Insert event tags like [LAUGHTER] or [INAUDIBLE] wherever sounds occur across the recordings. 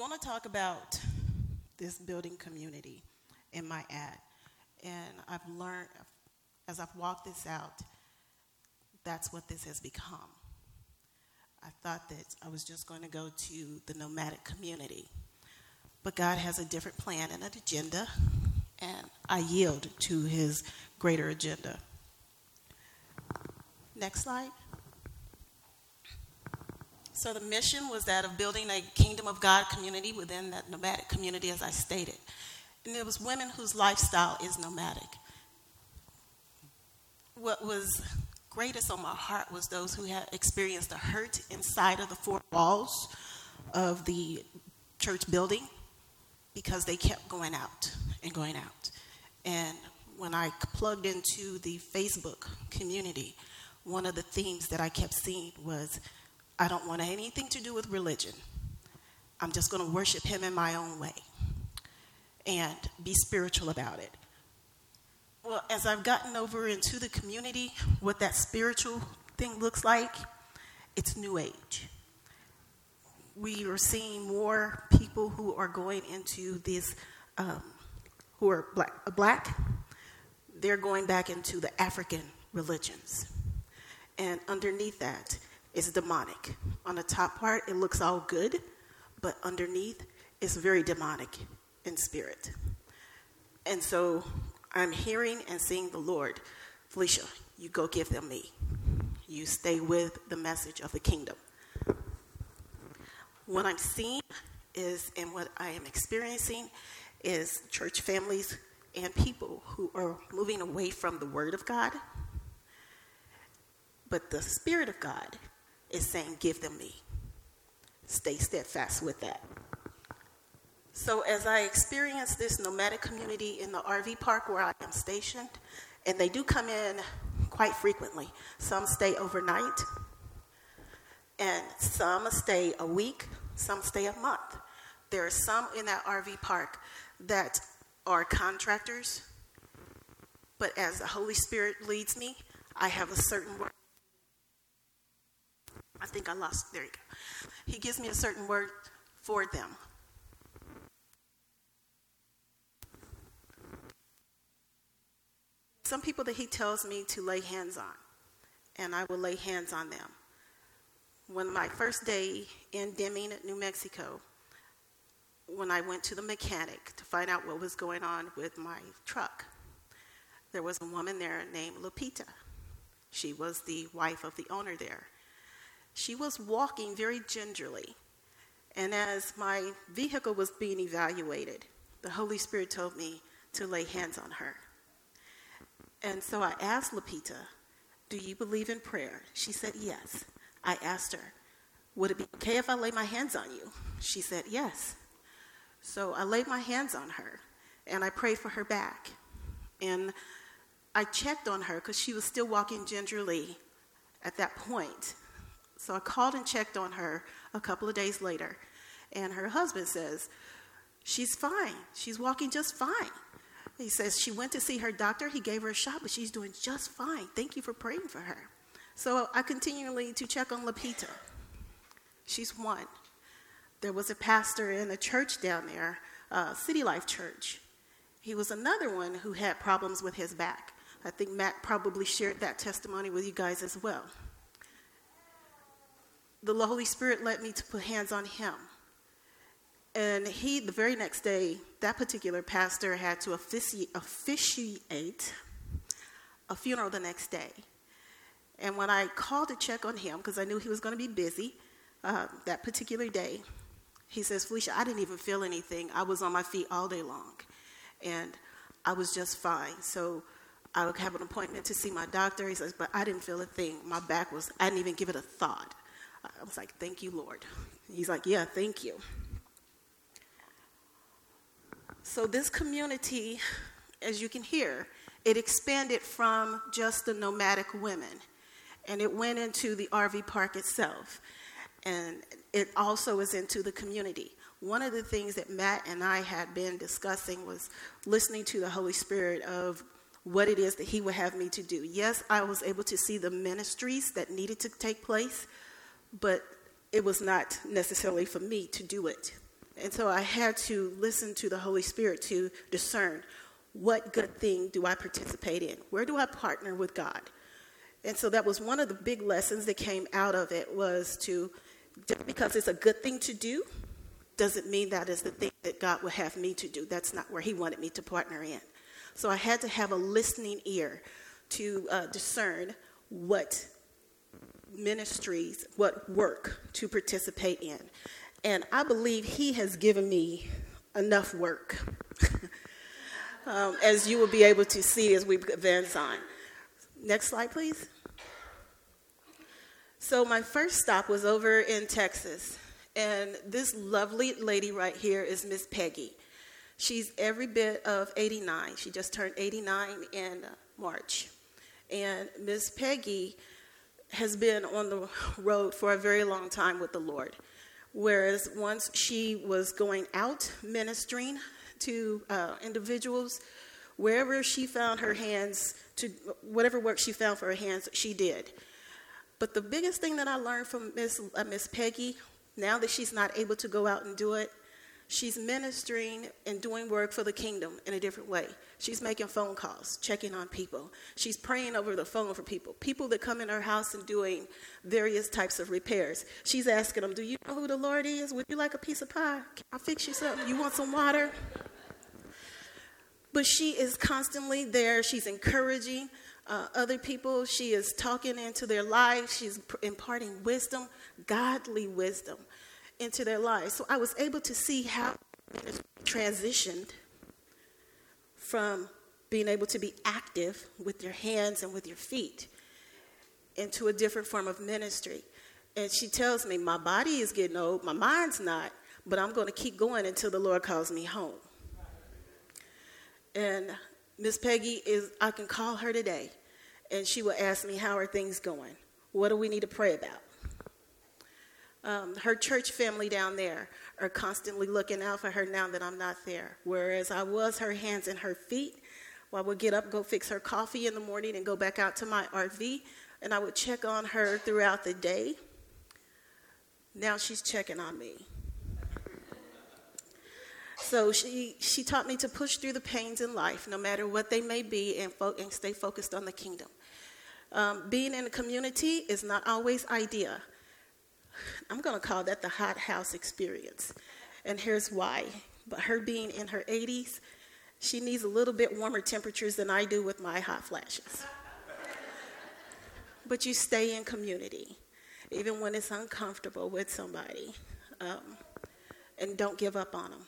going to talk about this building community in my at. And I've learned, as I've walked this out, that's what this has become. I thought that I was just going to go to the nomadic community. But God has a different plan and an agenda, and I yield to his greater agenda. Next slide. So the mission was that of building a kingdom of God community within that nomadic community, as I stated. And it was women whose lifestyle is nomadic. What was greatest on my heart was those who had experienced the hurt inside of the four walls of the church building because they kept going out and going out. And when I plugged into the Facebook community, one of the themes that I kept seeing was I don't want anything to do with religion. I'm just going to worship him in my own way and be spiritual about it. Well, as I've gotten over into the community, what that spiritual thing looks like, it's new age. We are seeing more people who are going into this, um, who are black, black, they're going back into the African religions. And underneath that, is demonic. On the top part, it looks all good, but underneath, it's very demonic in spirit. And so I'm hearing and seeing the Lord, Felicia, you go give them me. You stay with the message of the kingdom. What I'm seeing is, and what I am experiencing, is church families and people who are moving away from the Word of God. But the Spirit of God is saying, Give them me. Stay steadfast with that. So, as I experience this nomadic community in the RV park where I am stationed, and they do come in quite frequently, some stay overnight, and some stay a week, some stay a month. There are some in that RV park that are contractors, but as the Holy Spirit leads me, I have a certain word I think I lost. There you go. He gives me a certain word for them. Some people that he tells me to lay hands on, and I will lay hands on them. When my first day in Deming, New Mexico, when I went to the mechanic to find out what was going on with my truck, there was a woman there named Lupita. She was the wife of the owner there. She was walking very gingerly. And as my vehicle was being evaluated, the Holy Spirit told me to lay hands on her. And so I asked Lupita, Do you believe in prayer? She said, Yes. I asked her, Would it be okay if I lay my hands on you? She said, Yes. So I laid my hands on her and I prayed for her back. And I checked on her because she was still walking gingerly at that point. So I called and checked on her a couple of days later, and her husband says, She's fine. She's walking just fine. He says she went to see her doctor. He gave her a shot, but she's doing just fine. Thank you for praying for her. So I continually to check on Lupita. She's one. There was a pastor in a church down there, uh, City Life Church. He was another one who had problems with his back. I think Matt probably shared that testimony with you guys as well the Holy Spirit led me to put hands on him. And he, the very next day, that particular pastor had to offici- officiate a funeral the next day. And when I called to check on him, because I knew he was going to be busy uh, that particular day, he says, Felicia, I didn't even feel anything. I was on my feet all day long. And I was just fine. So I would have an appointment to see my doctor. He says, but I didn't feel a thing. My back was, I didn't even give it a thought. I was like, Thank you, Lord. He's like, Yeah, thank you. So, this community, as you can hear, it expanded from just the nomadic women and it went into the RV park itself. And it also is into the community. One of the things that Matt and I had been discussing was listening to the Holy Spirit of what it is that He would have me to do. Yes, I was able to see the ministries that needed to take place, but it was not necessarily for me to do it. And so I had to listen to the Holy Spirit to discern what good thing do I participate in? Where do I partner with God? And so that was one of the big lessons that came out of it was to just because it's a good thing to do doesn't mean that is the thing that God would have me to do. That's not where he wanted me to partner in. So I had to have a listening ear to uh, discern what ministries, what work to participate in. And I believe he has given me enough work, [LAUGHS] um, as you will be able to see as we advance on. Next slide, please. So, my first stop was over in Texas. And this lovely lady right here is Miss Peggy. She's every bit of 89. She just turned 89 in March. And Miss Peggy has been on the road for a very long time with the Lord. Whereas once she was going out ministering to uh, individuals, wherever she found her hands to whatever work she found for her hands, she did. But the biggest thing that I learned from Miss uh, Miss Peggy, now that she's not able to go out and do it, she's ministering and doing work for the kingdom in a different way. She's making phone calls, checking on people. She's praying over the phone for people. People that come in her house and doing various types of repairs. She's asking them, "Do you know who the Lord is? Would you like a piece of pie? Can I fix you something? You want some water?" But she is constantly there. She's encouraging uh, other people. She is talking into their lives. She's imparting wisdom, godly wisdom, into their lives. So I was able to see how it transitioned from being able to be active with your hands and with your feet into a different form of ministry. And she tells me, My body is getting old, my mind's not, but I'm going to keep going until the Lord calls me home. And Miss Peggy is, I can call her today, and she will ask me, How are things going? What do we need to pray about? Um, her church family down there are constantly looking out for her now that I'm not there. Whereas I was her hands and her feet. Well, I would get up, go fix her coffee in the morning, and go back out to my RV, and I would check on her throughout the day. Now she's checking on me. So she, she taught me to push through the pains in life, no matter what they may be, and, fo- and stay focused on the kingdom. Um, being in a community is not always ideal. I'm going to call that the hot house experience. And here's why. But her being in her 80s, she needs a little bit warmer temperatures than I do with my hot flashes. [LAUGHS] but you stay in community, even when it's uncomfortable with somebody. Um, and don't give up on them.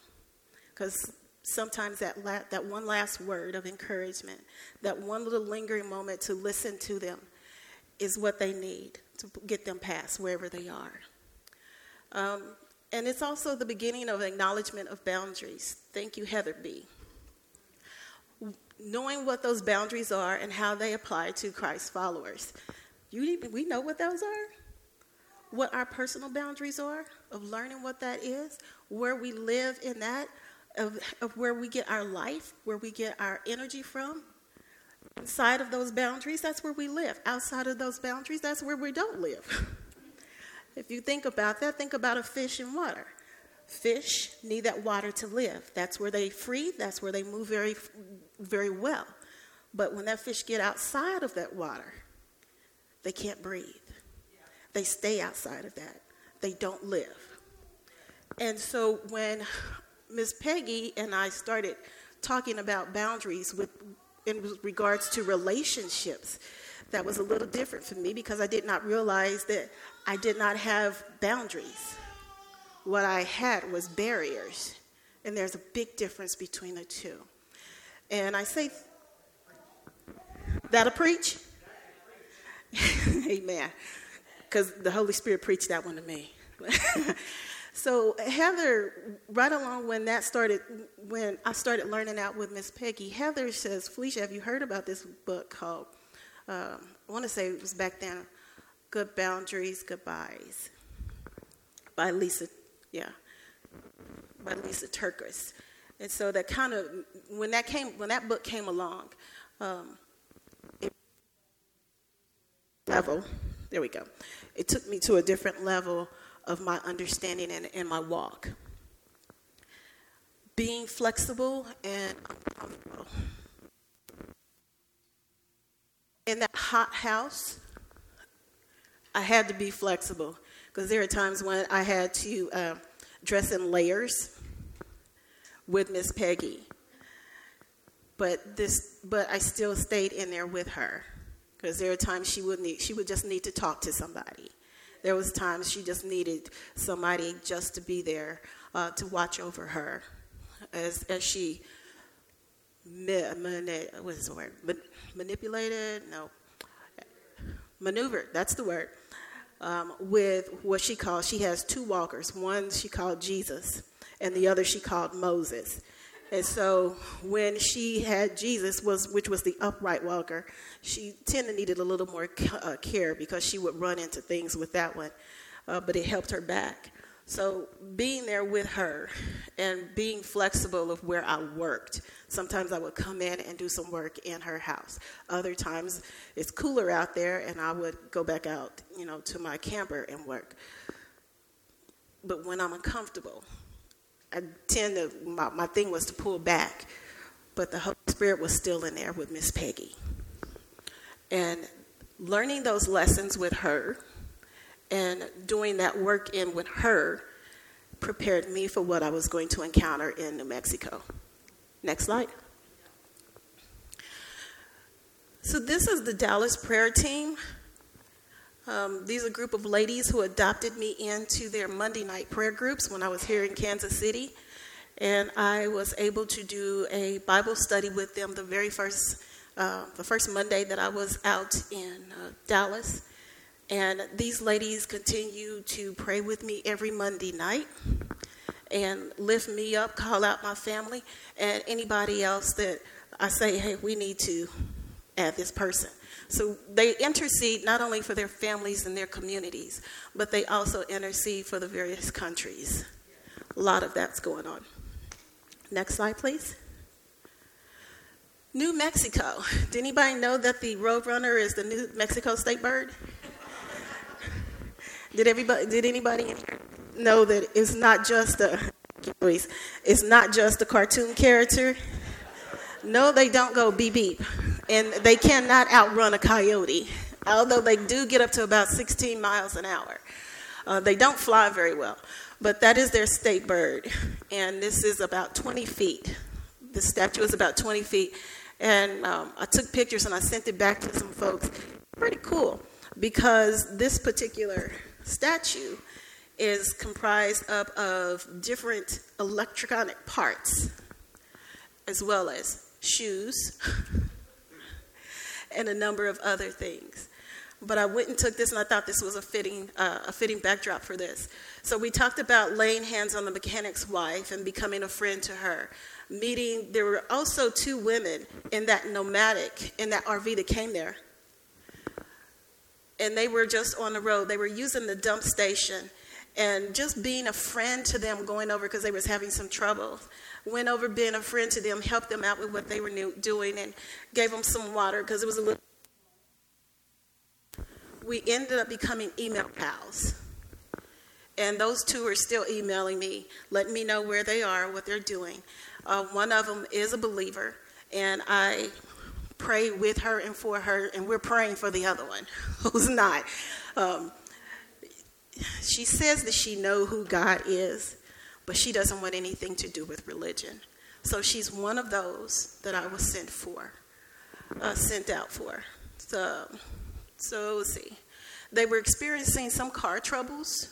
Because sometimes that, la- that one last word of encouragement, that one little lingering moment to listen to them, is what they need to get them past wherever they are. Um, and it's also the beginning of acknowledgement of boundaries. Thank you, Heather B. Knowing what those boundaries are and how they apply to Christ's followers. You, we know what those are? What our personal boundaries are, of learning what that is, where we live in that, of, of where we get our life, where we get our energy from. Inside of those boundaries, that's where we live. Outside of those boundaries, that's where we don't live. [LAUGHS] if you think about that, think about a fish in water. Fish need that water to live. That's where they free, that's where they move very, very well. But when that fish get outside of that water, they can't breathe. They stay outside of that. They don't live. And so when Miss Peggy and I started talking about boundaries with in regards to relationships. That was a little different for me because I did not realize that I did not have boundaries. What I had was barriers. And there's a big difference between the two. And I say, that'll preach? [LAUGHS] Amen. Because the Holy Spirit preached that one to me. [LAUGHS] So Heather, right along when that started, when I started learning out with Miss Peggy, Heather says, Felicia, have you heard about this book called, um, I want to say it was back then, Good Boundaries, Goodbyes, by Lysa, yeah, by Lysa TerKeurst. And so that kind of, when that came, when that book came along, um, it, level, there we go. It took me to a different level of my understanding and, and my walk. being flexible and uncomfortable. In that hot house, I had to be flexible because there are times when I had to uh, dress in layers with Miss Peggy. But this, but I still stayed in there with her because there are times she would need, she would just need to talk to somebody. There was times she just needed somebody just to be there uh, to watch over her as as she what is the word? manipulated? No, maneuvered. That's the word. Um, with what she calls, she has two walkers. One she called Jesus, and the other she called Moses. And so when she had Jesus, was which was the upright walker, she tended needed a little more uh, care because she would run into things with that one, uh, but it helped her back. So being there with her and being flexible of where I worked. Sometimes I would come in and do some work in her house. Other times it's cooler out there and I would go back out, you know, to my camper and work. But when I'm uncomfortable, I tend to, my, my thing was to pull back, but the Holy Spirit was still in there with Miss Peggy. And learning those lessons with her and doing that work in with her prepared me for what I was going to encounter in New Mexico. Next slide. So, this is the Dallas prayer team. Um, these are a group of ladies who adopted me into their Monday night prayer groups when I was here in Kansas City. And I was able to do a Bible study with them the very first, uh, the first Monday that I was out in uh, Dallas. And these ladies continue to pray with me every Monday night and lift me up, call out my family, and anybody else that I say, hey, we need to add this person. So they intercede not only for their families and their communities, but they also intercede for the various countries. A lot of that's going on. Next slide, please. New Mexico. Did anybody know that the roadrunner is the New Mexico state bird? Did everybody? Did anybody know that it's not just a? It's not just a cartoon character. No, they don't go beep beep and they cannot outrun a coyote, although they do get up to about 16 miles an hour. Uh, they don't fly very well, but that is their state bird, and this is about 20 feet. The statue is about 20 feet, and um, I took pictures and I sent it back to some folks. Pretty cool because this particular statue is comprised up of different electronic parts as well as shoes [LAUGHS] and a number of other things. But I went and took this, and I thought this was a fitting, uh, a fitting backdrop for this. So we talked about laying hands on the mechanic's wife and becoming a friend to her. Meeting, there were also two women in that nomadic, in that RV that came there. And they were just on the road. They were using the dump station and just being a friend to them going over because they was having some trouble went over being a friend to them, helped them out with what they were doing, and gave them some water because it was a little. We ended up becoming email pals. And those two are still emailing me, letting me know where they are, what they're doing. Uh, one of them is a believer, and I pray with her and for her, and we're praying for the other one [LAUGHS] who's not. Um, she says that she know who God is, but she doesn't want anything to do with religion. So she's one of those that I was sent for, uh, sent out for. So, so let's see. They were experiencing some car troubles,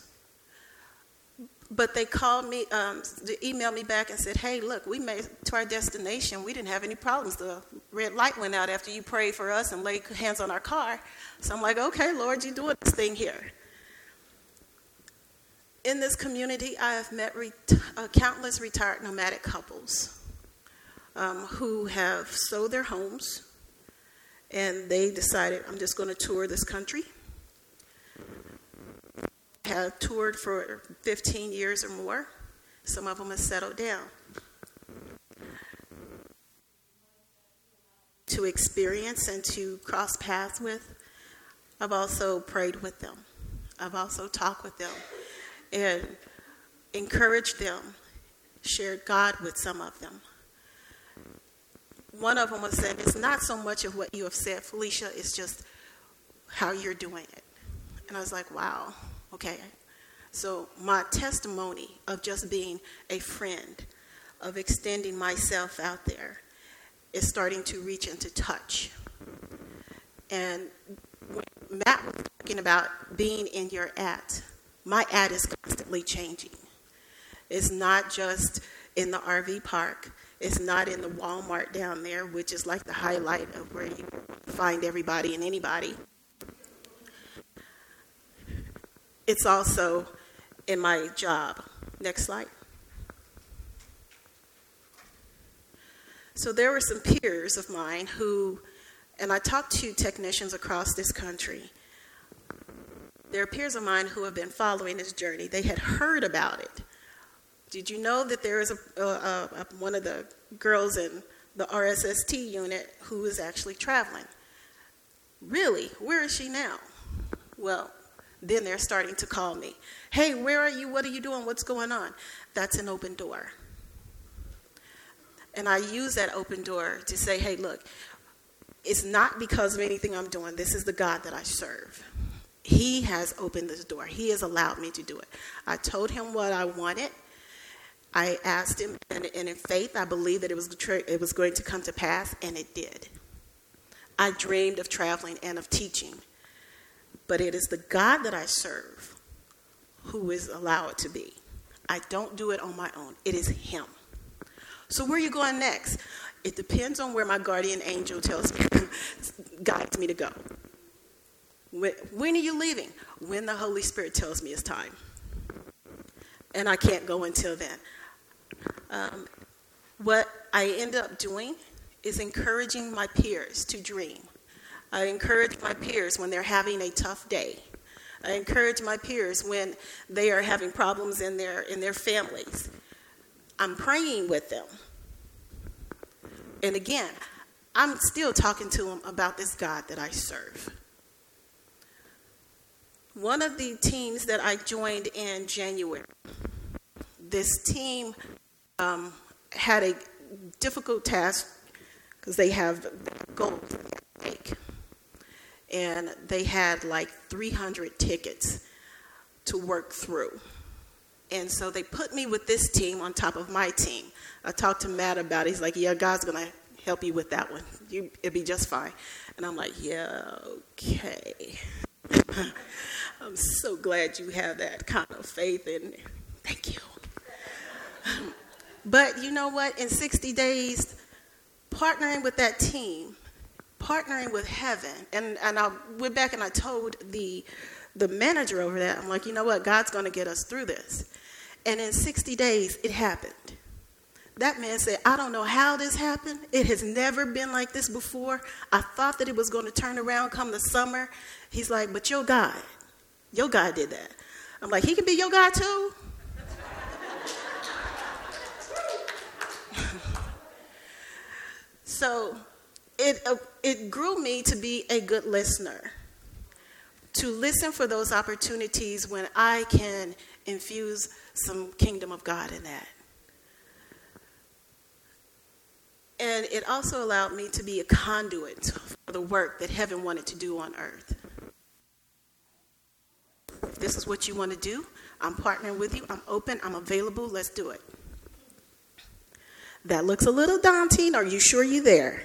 but they called me, um, they emailed me back and said, "Hey, look, we made to our destination. We didn't have any problems. The red light went out after you prayed for us and laid hands on our car." So I'm like, "Okay, Lord, you're doing this thing here." In this community, I have met re- uh, countless retired nomadic couples um, who have sold their homes and they decided, I'm just going to tour this country. Have toured for 15 years or more. Some of them have settled down. To experience and to cross paths with, I've also prayed with them. I've also talked with them and encouraged them shared God with some of them. One of them was saying, It's not so much of what you have said, Felicia, it's just how you're doing it. And I was like, Wow, okay. So, my testimony of just being a friend, of extending myself out there, is starting to reach into touch. And Matt was talking about being in your at, my at is constantly changing. It's not just in the RV park. It's not in the Walmart down there, which is like the highlight of where you find everybody and anybody. It's also in my job. Next slide. So there were some peers of mine who, and I talked to technicians across this country. There are peers of mine who have been following this journey. They had heard about it. Did you know that there is a, a, a, one of the girls in the RSST unit who is actually traveling? Really? Where is she now? Well, then they're starting to call me. Hey, where are you? What are you doing? What's going on? That's an open door. And I use that open door to say, hey, look, it's not because of anything I'm doing. This is the God that I serve. He has opened this door. He has allowed me to do it. I told him what I wanted. I asked him, and, and in faith, I believed that it was, it was going to come to pass, and it did. I dreamed of traveling and of teaching, but it is the God that I serve who is allowed to be. I don't do it on my own, it is Him. So, where are you going next? It depends on where my guardian angel tells me, [LAUGHS] guides me to go. When, when are you leaving? When the Holy Spirit tells me it's time. And I can't go until then. Um, what I end up doing is encouraging my peers to dream. I encourage my peers when they're having a tough day. I encourage my peers when they are having problems in their in their families. I'm praying with them. And again, I'm still talking to them about this God that I serve. One of the teams that I joined in January, this team um, had a difficult task because they have to make. And they had like 300 tickets to work through. And so they put me with this team on top of my team. I talked to Matt about it. He's like, Yeah, God's going to help you with that one. You, it'll be just fine. And I'm like, Yeah, okay. [COUGHS] I'm so glad you have that kind of faith, and thank you. But you know what? In 60 days, partnering with that team, partnering with heaven, and, and I went back and I told the, the manager over there, I'm like, you know what? God's going to get us through this. And in 60 days, it happened. That man said, I don't know how this happened. It has never been like this before. I thought that it was going to turn around come the summer. He's like, but your God, your God did that. I'm like, he can be your God too? [LAUGHS] So it, uh, it grew me to be a good listener, to listen for those opportunities when I can infuse some kingdom of God in that. And it also allowed me to be a conduit for the work that heaven wanted to do on earth. If this is what you want to do, I'm partnering with you. I'm open. I'm available. Let's do it. That looks a little daunting. Are you sure you're there?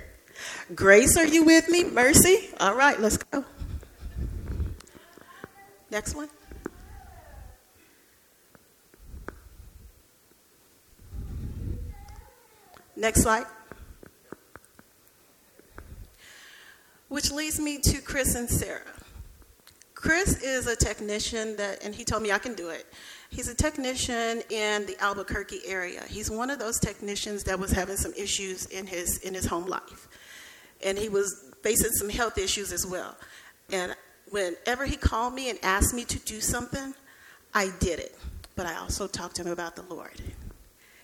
Grace, are you with me? Mercy? All right, let's go. Next one. Next slide. Which leads me to Chris and Sarah. Chris is a technician that, and he told me I can do it. He's a technician in the Albuquerque area. He's one of those technicians that was having some issues in his in his home life, and he was facing some health issues as well. And whenever he called me and asked me to do something, I did it. But I also talked to him about the Lord.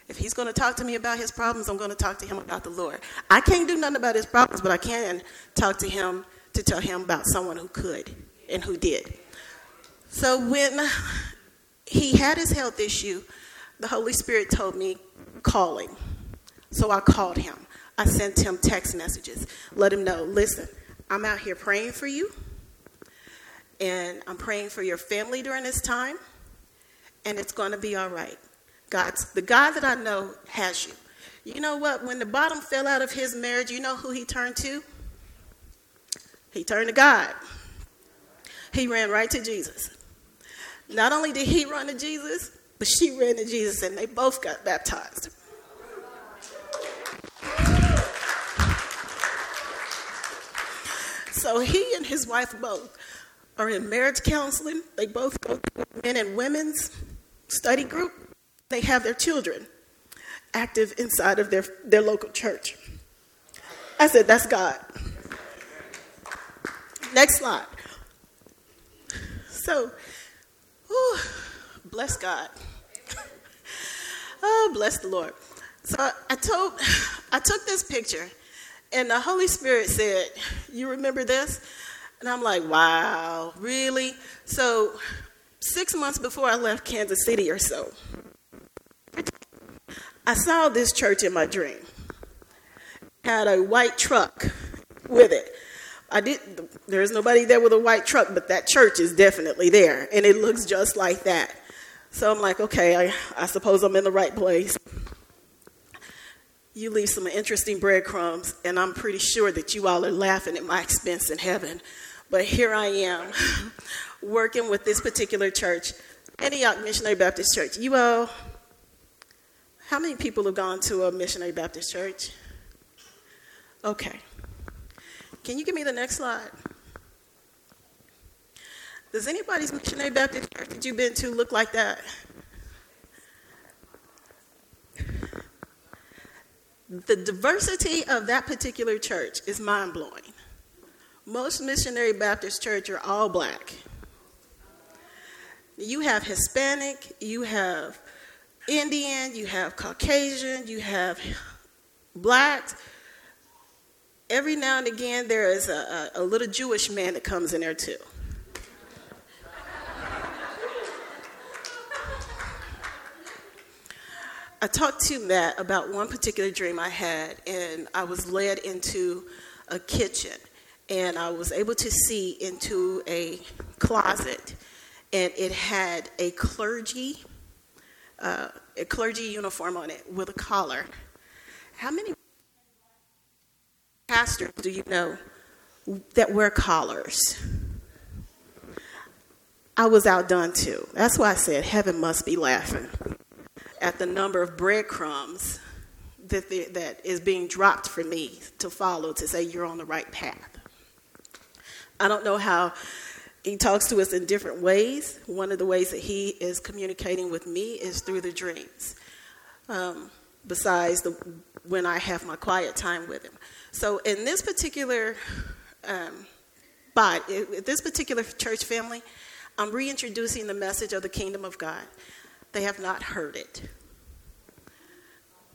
If he's going to talk to me about his problems, I'm going to talk to him about the Lord. I can't do nothing about his problems, but I can talk to him to tell him about someone who could and who did. So when he had his health issue, the Holy Spirit told me, calling. So I called him. I sent him text messages, let him know listen, I'm out here praying for you, and I'm praying for your family during this time, and it's going to be all right. God's, the God that I know has you. You know what? When the bottom fell out of his marriage, you know who he turned to? He turned to God. He ran right to Jesus. Not only did he run to Jesus, but she ran to Jesus, and they both got baptized. So he and his wife both are in marriage counseling. They both go to men and women's study group. They have their children active inside of their, their local church. I said, That's God. Next slide. So, whew, bless God. [LAUGHS] oh, bless the Lord. So I told, [LAUGHS] I took this picture and the Holy Spirit said, You remember this? And I'm like, Wow, really? So, six months before I left Kansas City or so, I saw this church in my dream. Had a white truck with it. I did there's nobody there with a white truck, but that church is definitely there. And it looks just like that. So I'm like, okay, I, I suppose I'm in the right place you leave some interesting breadcrumbs, and I'm pretty sure that you all are laughing at my expense in heaven. But here I am, [LAUGHS] working with this particular church, Antioch Missionary Baptist Church. You all, how many people have gone to a Missionary Baptist Church? Okay. Can you give me the next slide? Does anybody's Missionary Baptist Church that you've been to look like that? The diversity of that particular church is mind blowing. Most missionary Baptist church are all black. You have Hispanic, you have Indian, you have Caucasian, you have blacks. Every now and again, there is a, a, a little Jewish man that comes in there too. I talked to Matt about one particular dream I had, and I was led into a kitchen, and I was able to see into a closet, and it had a clergy, uh, a clergy uniform on it with a collar. How many pastors do you know that wear collars? I was outdone too. That's why I said heaven must be laughing at the number of breadcrumbs that, the, that is being dropped for me to follow to say you're on the right path. I don't know how he talks to us in different ways. One of the ways that he is communicating with me is through the dreams. Um, besides the when I have my quiet time with him. So in this particular um, body, this particular church family, I'm reintroducing the message of the kingdom of God. They have not heard it.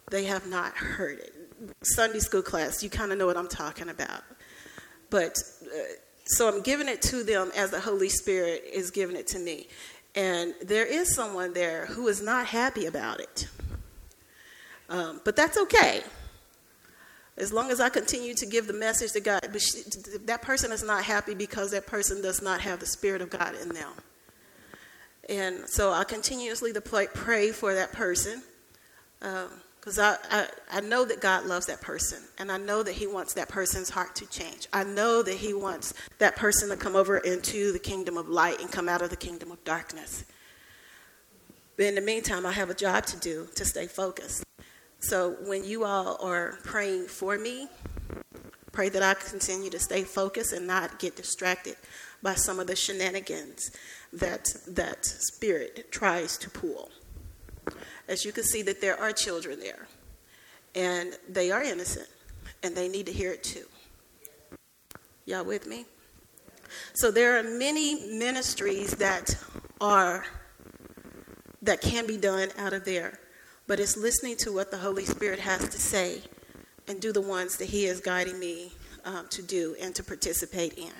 They have not heard it. Sunday school class, you kind of know what I'm talking about. But uh, so I'm giving it to them as the Holy Spirit is giving it to me. And there is someone there who is not happy about it. Um, but that's okay. As long as I continue to give the message to God, but she, that person is not happy because that person does not have the Spirit of God in them. And so I continuously pray for that person because um, I, I, I know that God loves that person and I know that He wants that person's heart to change. I know that He wants that person to come over into the kingdom of light and come out of the kingdom of darkness. But in the meantime, I have a job to do to stay focused. So when you all are praying for me, pray that I continue to stay focused and not get distracted by some of the shenanigans that that spirit tries to pull. As you can see that there are children there and they are innocent and they need to hear it too. Y'all with me? So there are many ministries that are that can be done out of there, but it's listening to what the Holy Spirit has to say and do the ones that He is guiding me um, to do and to participate in,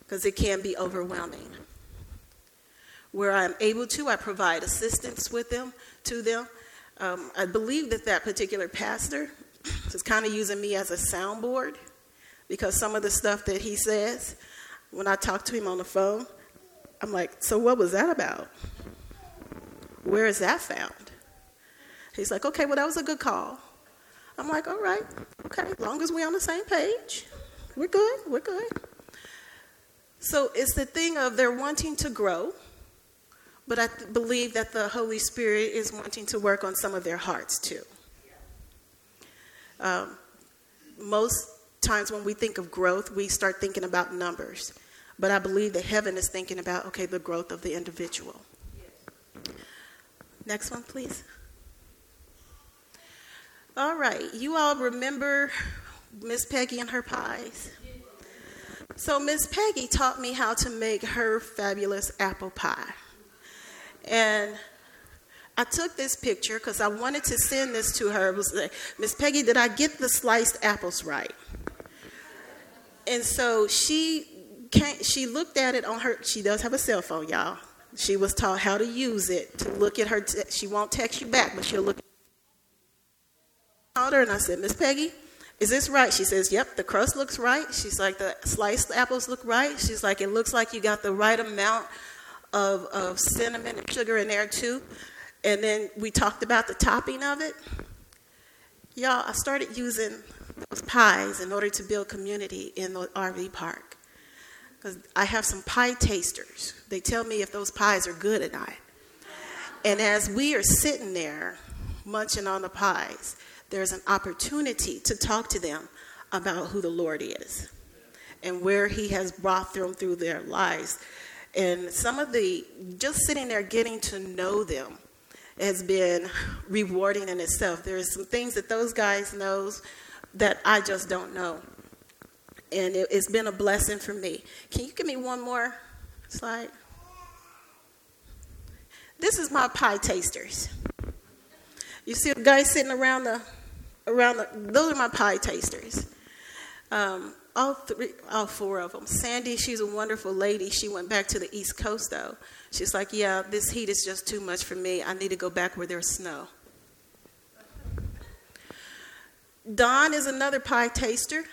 because it can be overwhelming. Where I'm able to, I provide assistance with them, to them. Um, I believe that that particular pastor [CLEARS THROAT] is kind of using me as a soundboard because some of the stuff that he says, when I talk to him on the phone, I'm like, so what was that about? Where is that found? He's like, okay, well, that was a good call. I'm like, all right, okay, long as we're on the same page, we're good, we're good. So it's the thing of they're wanting to grow, but I th- believe that the Holy Spirit is wanting to work on some of their hearts too. Um, most times when we think of growth, we start thinking about numbers. But I believe that heaven is thinking about, okay, the growth of the individual. Next one, please. All right, you all remember Miss Peggy and her pies? So Miss Peggy taught me how to make her fabulous apple pie. And I took this picture because I wanted to send this to her. Miss Peggy, did I get the sliced apples right? And so she came, she looked at it on her. She does have a cell phone, y'all. She was taught how to use it to look at her. Te- she won't text you back, but she'll look. Called her and I said, Miss Peggy, is this right? She says, Yep, the crust looks right. She's like, The sliced apples look right. She's like, It looks like you got the right amount of, of cinnamon and sugar in there, too. And then we talked about the topping of it. Y'all, I started using those pies in order to build community in the RV park. Because I have some pie tasters. They tell me if those pies are good or not. And as we are sitting there munching on the pies, there's an opportunity to talk to them about who the Lord is and where He has brought them through their lives. And some of the, just sitting there getting to know them has been rewarding in itself. There's some things that those guys knows that I just don't know. And it, it's been a blessing for me. Can you give me one more slide? This is my pie tasters. You see the guys sitting around the around the, those are my pie tasters. Um, all three, all four of them. Sandy, she's a wonderful lady. She went back to the East Coast though. She's like, yeah, this heat is just too much for me. I need to go back where there's snow. Dawn is another pie taster,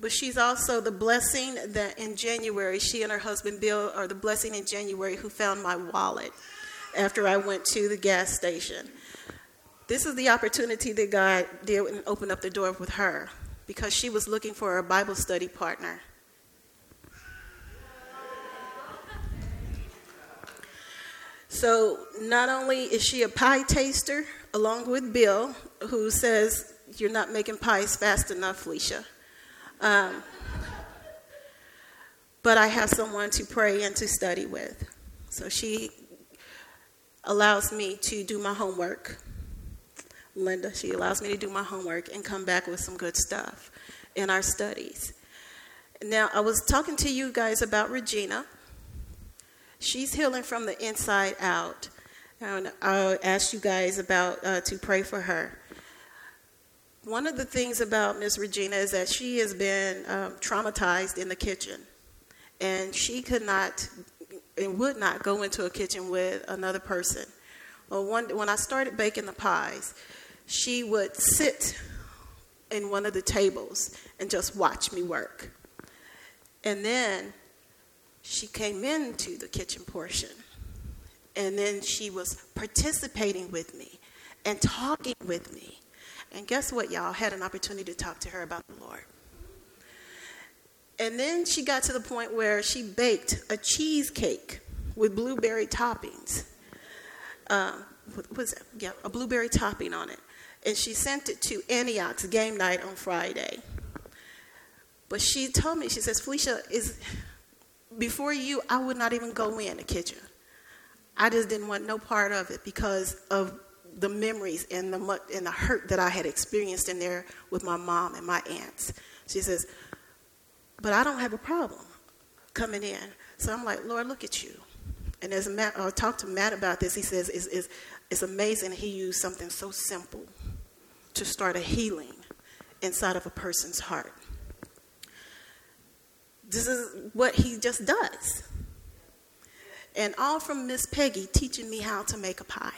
but she's also the blessing that in January, she and her husband Bill are the blessing in January who found my wallet after I went to the gas station. This is the opportunity that God did and opened up the door with her because she was looking for a Bible study partner. So, not only is she a pie taster, along with Bill, who says, You're not making pies fast enough, Felicia. Um, but I have someone to pray and to study with. So, she allows me to do my homework Linda. She allows me to do my homework and come back with some good stuff in our studies. Now, I was talking to you guys about Regina. She's healing from the inside out. And I asked you guys about uh, to pray for her. One of the things about Miss Regina is that she has been um, traumatized in the kitchen, and she could not and would not go into a kitchen with another person. Well, one, when I started baking the pies, she would sit in one of the tables and just watch me work. And then she came into the kitchen portion. And then she was participating with me and talking with me. And guess what, y'all? Had an opportunity to talk to her about the Lord. And then she got to the point where she baked a cheesecake with blueberry toppings. Uh, what was? Yeah, a blueberry topping on it and she sent it to Antioch's game night on Friday. But she told me, she says, Felicia, is before you, I would not even go in the kitchen. I just didn't want no part of it because of the memories and the and the hurt that I had experienced in there with my mom and my aunts. She says, but I don't have a problem coming in. So I'm like, Lord, look at you. And as Matt, I talked to Matt about this, he says, it's, it's, it's amazing he used something so simple to start a healing inside of a person's heart. This is what he just does. And all from Miss Peggy teaching me how to make a pie.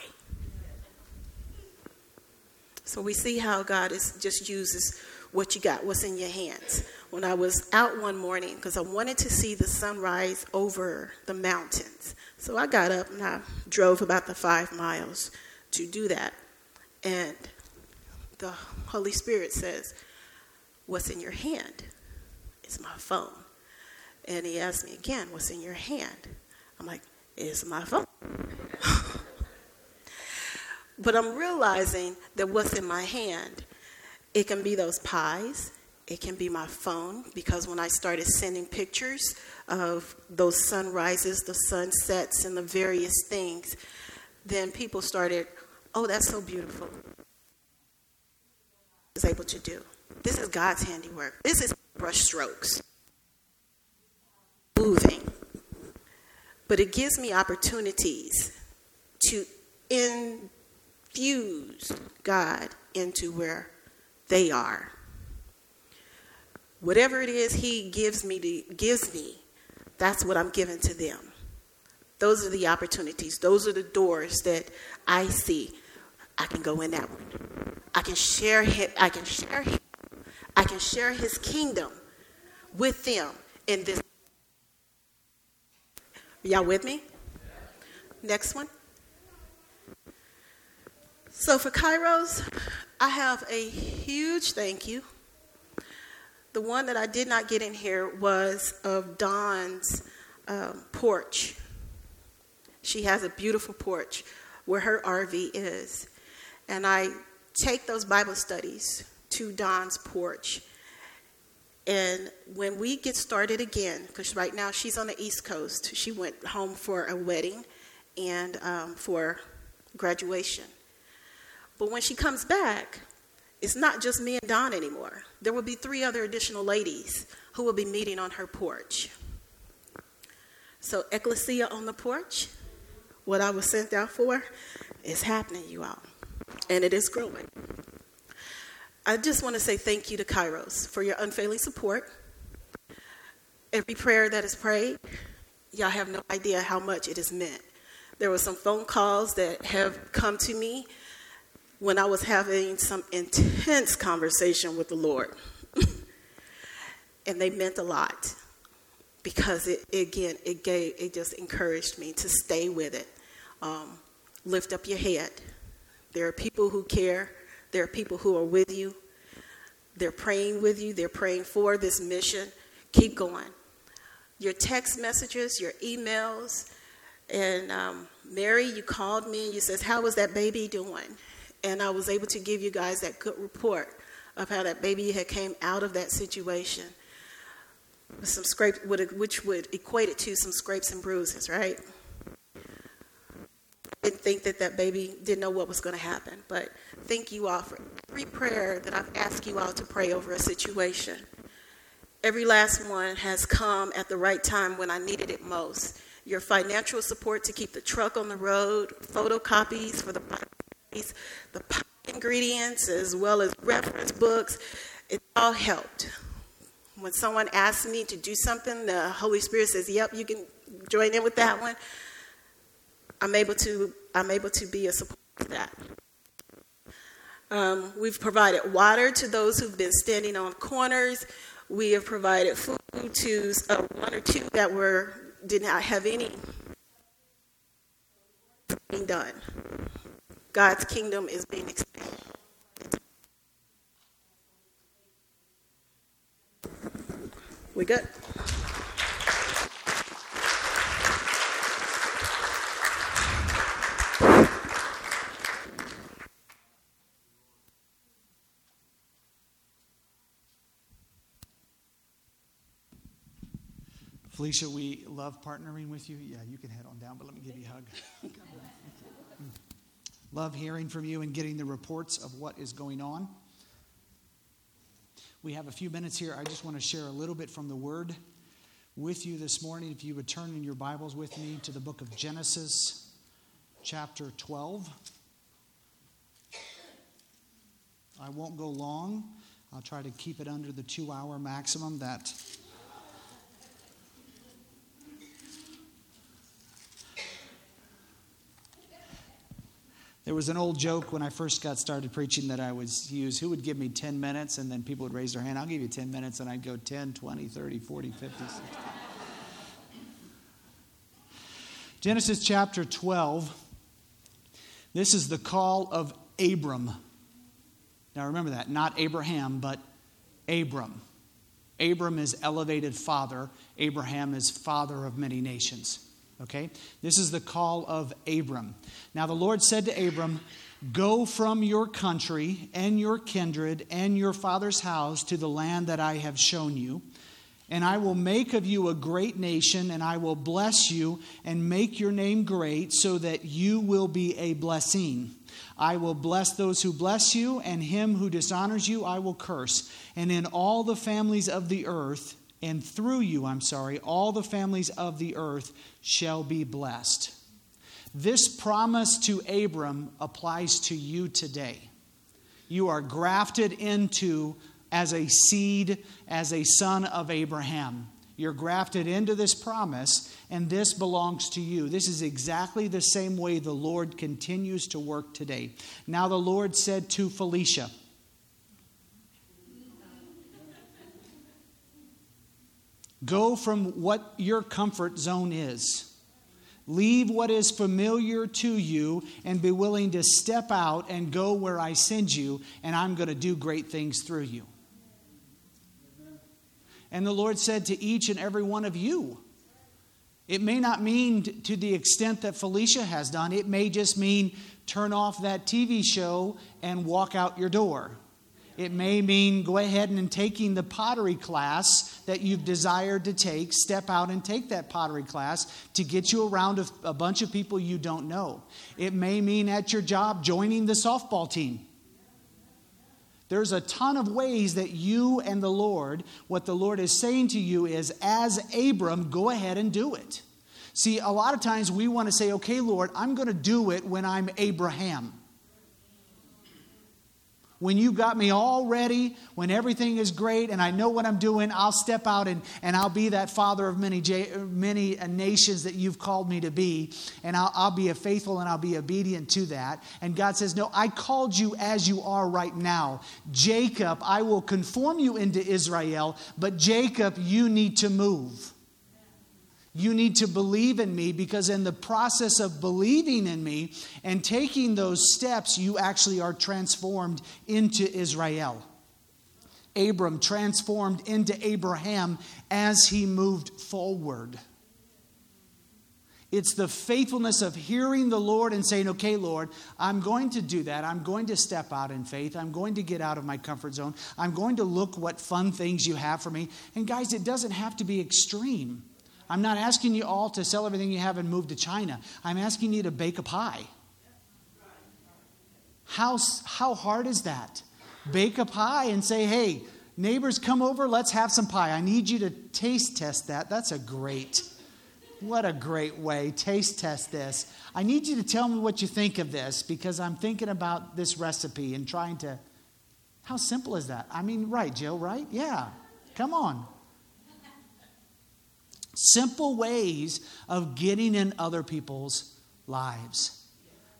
So we see how God is just uses what you got, what's in your hands. When I was out one morning, because I wanted to see the sunrise over the mountains. So I got up and I drove about the five miles to do that. And the Holy Spirit says, What's in your hand? It's my phone. And he asked me again, What's in your hand? I'm like, It's my phone. [LAUGHS] but I'm realizing that what's in my hand, it can be those pies, it can be my phone, because when I started sending pictures of those sunrises, the sunsets, and the various things, then people started, oh, that's so beautiful. I was able to do. This is God's handiwork. This is brush strokes. Moving. But it gives me opportunities to infuse God into where they are. Whatever it is He gives me to, gives me, that's what I'm giving to them. Those are the opportunities. Those are the doors that I see. I can go in that one. I can share him. I can share him. I can share his kingdom with them in this. Y'all with me? Next one. So for Kairos, I have a huge thank you. The one that I did not get in here was of Dawn's um, porch. She has a beautiful porch where her RV is. And I take those Bible studies to Dawn's porch. And when we get started again, because right now she's on the East Coast, she went home for a wedding and um, for graduation. But when she comes back, it's not just me and Don anymore. There will be three other additional ladies who will be meeting on her porch. So, ecclesia on the porch, what I was sent out for, is happening, you all. And it is growing. I just want to say thank you to Kairos for your unfailing support. Every prayer that is prayed, y'all have no idea how much it is meant. There were some phone calls that have come to me when I was having some intense conversation with the Lord. [LAUGHS] and they meant a lot because it again it gave it just encouraged me to stay with it. Um, lift up your head. There are people who care. There are people who are with you. They're praying with you. They're praying for this mission. Keep going. Your text messages, your emails, and um, Mary, you called me and you says, "How was that baby doing?" and I was able to give you guys that good report of how that baby had came out of that situation some scrapes, which would equate it to some scrapes and bruises, right? Didn't think that that baby didn't know what was going to happen, but thank you all for every prayer that I've asked you all to pray over a situation. Every last one has come at the right time when I needed it most. Your financial support to keep the truck on the road, photocopies for the the ingredients, as well as reference books. It all helped. When someone asks me to do something, the Holy Spirit says, "Yep, you can join in with that one." I'm able to I'm able to be a support to that. Um, we've provided water to those who've been standing on corners. We have provided food to uh, one or two that were did not have any being done. God's kingdom is being expanded. We good? Felicia, we love partnering with you. Yeah, you can head on down, but let me give you a hug. Love hearing from you and getting the reports of what is going on. We have a few minutes here. I just want to share a little bit from the Word with you this morning. If you would turn in your Bibles with me to the book of Genesis, chapter 12. I won't go long. I'll try to keep it under the two hour maximum that There was an old joke when I first got started preaching that I would use who would give me 10 minutes and then people would raise their hand, I'll give you 10 minutes and I'd go 10, 20, 30, 40, 50, 60. Genesis chapter 12. This is the call of Abram. Now remember that, not Abraham, but Abram. Abram is elevated father, Abraham is father of many nations. Okay? This is the call of Abram. Now the Lord said to Abram, Go from your country and your kindred and your father's house to the land that I have shown you. And I will make of you a great nation, and I will bless you and make your name great, so that you will be a blessing. I will bless those who bless you, and him who dishonors you I will curse. And in all the families of the earth, and through you, I'm sorry, all the families of the earth shall be blessed. This promise to Abram applies to you today. You are grafted into as a seed, as a son of Abraham. You're grafted into this promise, and this belongs to you. This is exactly the same way the Lord continues to work today. Now, the Lord said to Felicia, Go from what your comfort zone is. Leave what is familiar to you and be willing to step out and go where I send you, and I'm going to do great things through you. And the Lord said to each and every one of you, it may not mean to the extent that Felicia has done, it may just mean turn off that TV show and walk out your door. It may mean go ahead and taking the pottery class that you've desired to take, step out and take that pottery class to get you around a, a bunch of people you don't know. It may mean at your job joining the softball team. There's a ton of ways that you and the Lord, what the Lord is saying to you is, as Abram, go ahead and do it. See, a lot of times we want to say, okay, Lord, I'm going to do it when I'm Abraham. When you got me all ready, when everything is great and I know what I'm doing, I'll step out and, and I'll be that father of many, many nations that you've called me to be. And I'll, I'll be a faithful and I'll be obedient to that. And God says, No, I called you as you are right now. Jacob, I will conform you into Israel, but Jacob, you need to move. You need to believe in me because, in the process of believing in me and taking those steps, you actually are transformed into Israel. Abram transformed into Abraham as he moved forward. It's the faithfulness of hearing the Lord and saying, okay, Lord, I'm going to do that. I'm going to step out in faith. I'm going to get out of my comfort zone. I'm going to look what fun things you have for me. And guys, it doesn't have to be extreme. I'm not asking you all to sell everything you have and move to China. I'm asking you to bake a pie. How, how hard is that? Bake a pie and say, hey, neighbors, come over, let's have some pie. I need you to taste test that. That's a great, what a great way. Taste test this. I need you to tell me what you think of this because I'm thinking about this recipe and trying to. How simple is that? I mean, right, Jill, right? Yeah. Come on. Simple ways of getting in other people's lives.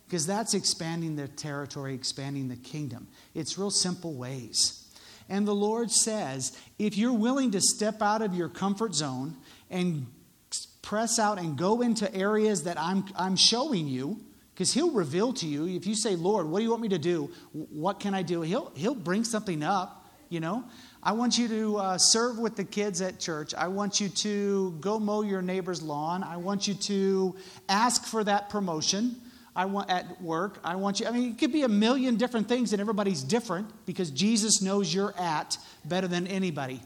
Because that's expanding the territory, expanding the kingdom. It's real simple ways. And the Lord says, if you're willing to step out of your comfort zone and press out and go into areas that I'm, I'm showing you, because He'll reveal to you, if you say, Lord, what do you want me to do? What can I do? He'll, he'll bring something up, you know. I want you to uh, serve with the kids at church. I want you to go mow your neighbor's lawn. I want you to ask for that promotion. I want at work. I want you. I mean, it could be a million different things, and everybody's different because Jesus knows you're at better than anybody.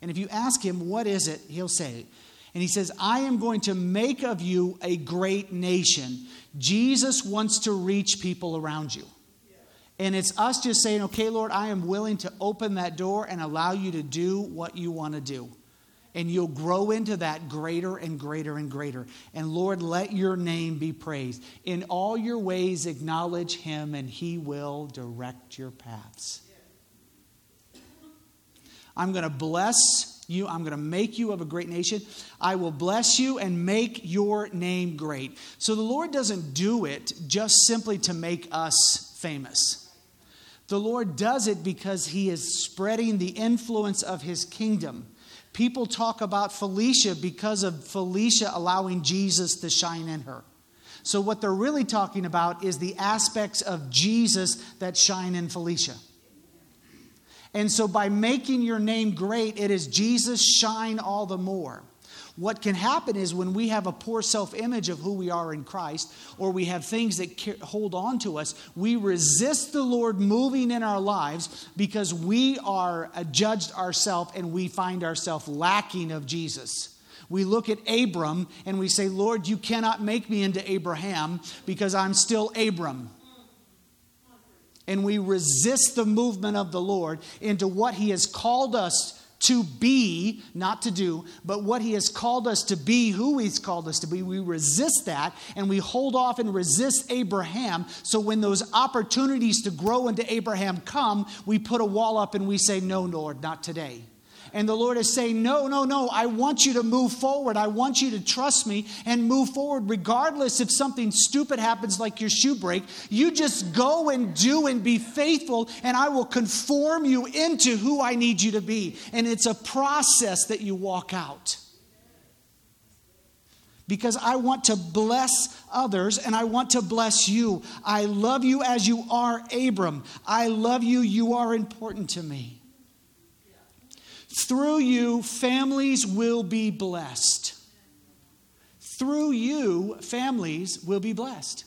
And if you ask him, what is it? He'll say, and he says, I am going to make of you a great nation. Jesus wants to reach people around you. And it's us just saying, okay, Lord, I am willing to open that door and allow you to do what you want to do. And you'll grow into that greater and greater and greater. And Lord, let your name be praised. In all your ways, acknowledge him, and he will direct your paths. I'm going to bless You, I'm going to make you of a great nation. I will bless you and make your name great. So the Lord doesn't do it just simply to make us famous. The Lord does it because He is spreading the influence of His kingdom. People talk about Felicia because of Felicia allowing Jesus to shine in her. So, what they're really talking about is the aspects of Jesus that shine in Felicia. And so, by making your name great, it is Jesus shine all the more. What can happen is when we have a poor self image of who we are in Christ, or we have things that hold on to us, we resist the Lord moving in our lives because we are uh, judged ourselves and we find ourselves lacking of Jesus. We look at Abram and we say, Lord, you cannot make me into Abraham because I'm still Abram and we resist the movement of the Lord into what He has called us to be, not to do, but what He has called us to be, who He's called us to be. We resist that and we hold off and resist Abraham. So when those opportunities to grow into Abraham come, we put a wall up and we say, No, Lord, not today. And the Lord is saying, No, no, no, I want you to move forward. I want you to trust me and move forward, regardless if something stupid happens like your shoe break. You just go and do and be faithful, and I will conform you into who I need you to be. And it's a process that you walk out because I want to bless others and I want to bless you. I love you as you are, Abram. I love you. You are important to me. Through you, families will be blessed. Through you, families will be blessed.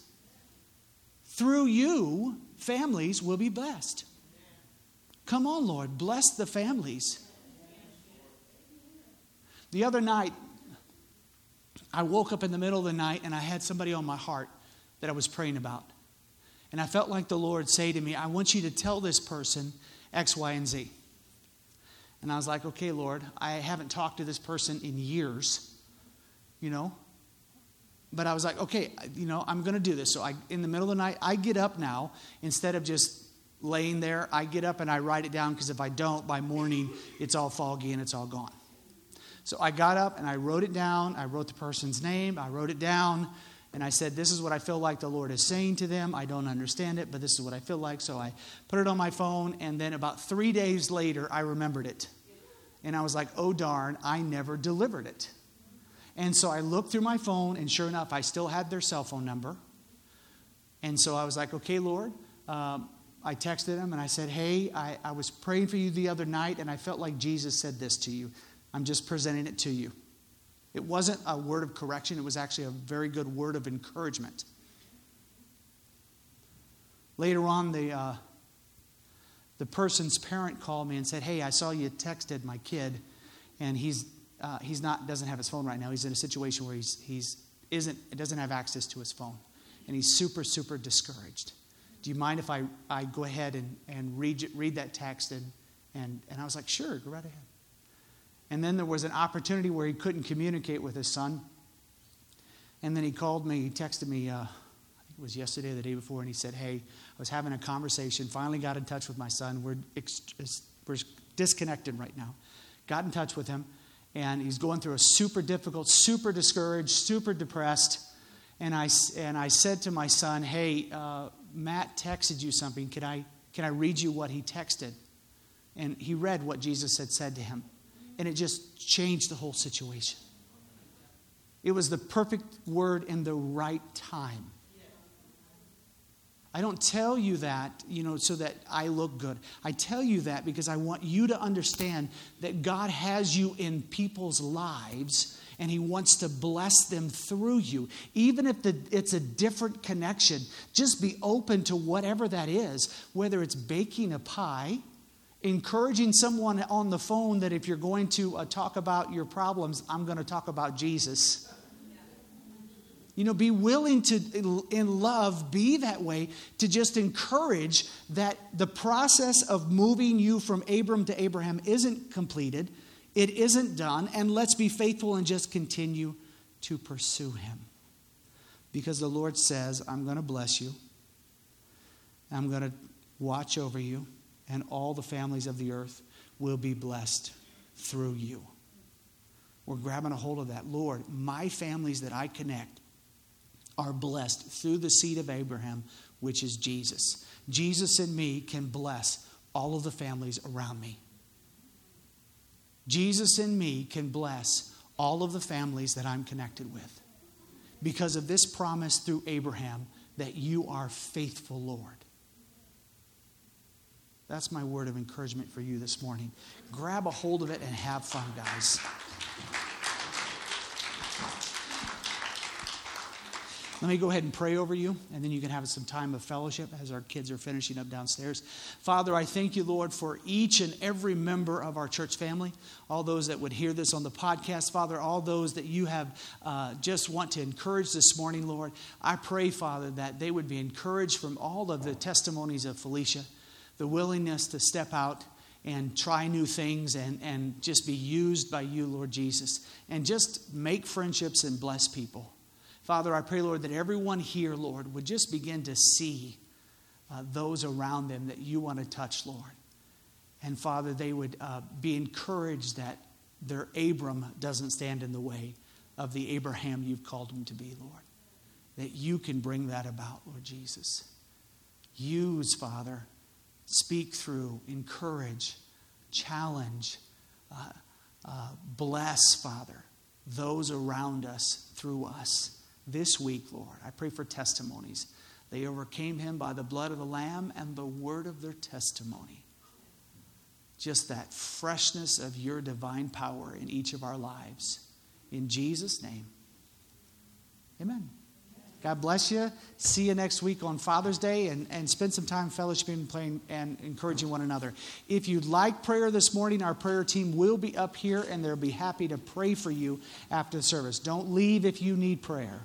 Through you, families will be blessed. Come on, Lord, bless the families. The other night, I woke up in the middle of the night and I had somebody on my heart that I was praying about. And I felt like the Lord say to me, I want you to tell this person X, Y, and Z. And I was like, okay, Lord, I haven't talked to this person in years, you know? But I was like, okay, you know, I'm going to do this. So I, in the middle of the night, I get up now instead of just laying there. I get up and I write it down because if I don't, by morning, it's all foggy and it's all gone. So I got up and I wrote it down. I wrote the person's name. I wrote it down. And I said, This is what I feel like the Lord is saying to them. I don't understand it, but this is what I feel like. So I put it on my phone. And then about three days later, I remembered it. And I was like, Oh, darn, I never delivered it. And so I looked through my phone, and sure enough, I still had their cell phone number. And so I was like, Okay, Lord. Um, I texted him and I said, Hey, I, I was praying for you the other night, and I felt like Jesus said this to you. I'm just presenting it to you. It wasn't a word of correction, it was actually a very good word of encouragement. Later on, the, uh, the person's parent called me and said, Hey, I saw you texted my kid, and he's, uh, he's not, doesn't have his phone right now. He's in a situation where he's, he's isn't, doesn't have access to his phone, and he's super, super discouraged. Do you mind if I, I go ahead and, and read, read that text? And, and, and I was like, Sure, go right ahead. And then there was an opportunity where he couldn't communicate with his son. And then he called me, he texted me, uh, I think it was yesterday or the day before, and he said, Hey, I was having a conversation, finally got in touch with my son. We're, ex- we're disconnected right now. Got in touch with him, and he's going through a super difficult, super discouraged, super depressed. And I, and I said to my son, Hey, uh, Matt texted you something. Can I, can I read you what he texted? And he read what Jesus had said to him and it just changed the whole situation. It was the perfect word in the right time. I don't tell you that, you know, so that I look good. I tell you that because I want you to understand that God has you in people's lives and He wants to bless them through you. Even if the, it's a different connection, just be open to whatever that is, whether it's baking a pie encouraging someone on the phone that if you're going to uh, talk about your problems, I'm going to talk about Jesus. You know, be willing to, in love, be that way to just encourage that the process of moving you from Abram to Abraham isn't completed, it isn't done, and let's be faithful and just continue to pursue him. Because the Lord says, I'm going to bless you, I'm going to watch over you and all the families of the earth will be blessed through you. We're grabbing a hold of that. Lord, my families that I connect are blessed through the seed of Abraham, which is Jesus. Jesus and me can bless all of the families around me. Jesus and me can bless all of the families that I'm connected with because of this promise through Abraham that you are faithful, Lord. That's my word of encouragement for you this morning. Grab a hold of it and have fun, guys. Let me go ahead and pray over you, and then you can have some time of fellowship as our kids are finishing up downstairs. Father, I thank you, Lord, for each and every member of our church family, all those that would hear this on the podcast, Father, all those that you have uh, just want to encourage this morning, Lord. I pray, Father, that they would be encouraged from all of the testimonies of Felicia, the willingness to step out and try new things and, and just be used by you, Lord Jesus, and just make friendships and bless people. Father, I pray, Lord, that everyone here, Lord, would just begin to see uh, those around them that you want to touch, Lord. And Father, they would uh, be encouraged that their Abram doesn't stand in the way of the Abraham you've called him to be, Lord. That you can bring that about, Lord Jesus. Use, Father, speak through, encourage, challenge, uh, uh bless, Father, those around us through us this week, Lord. I pray for testimonies. They overcame him by the blood of the Lamb and the word of their testimony. Just that freshness of your divine power in each of our lives. In Jesus' name, amen. God bless you. See you next week on Father's Day and, and spend some time fellowshipping, playing, and encouraging one another. If you'd like prayer this morning, our prayer team will be up here and they'll be happy to pray for you after the service. Don't leave if you need prayer.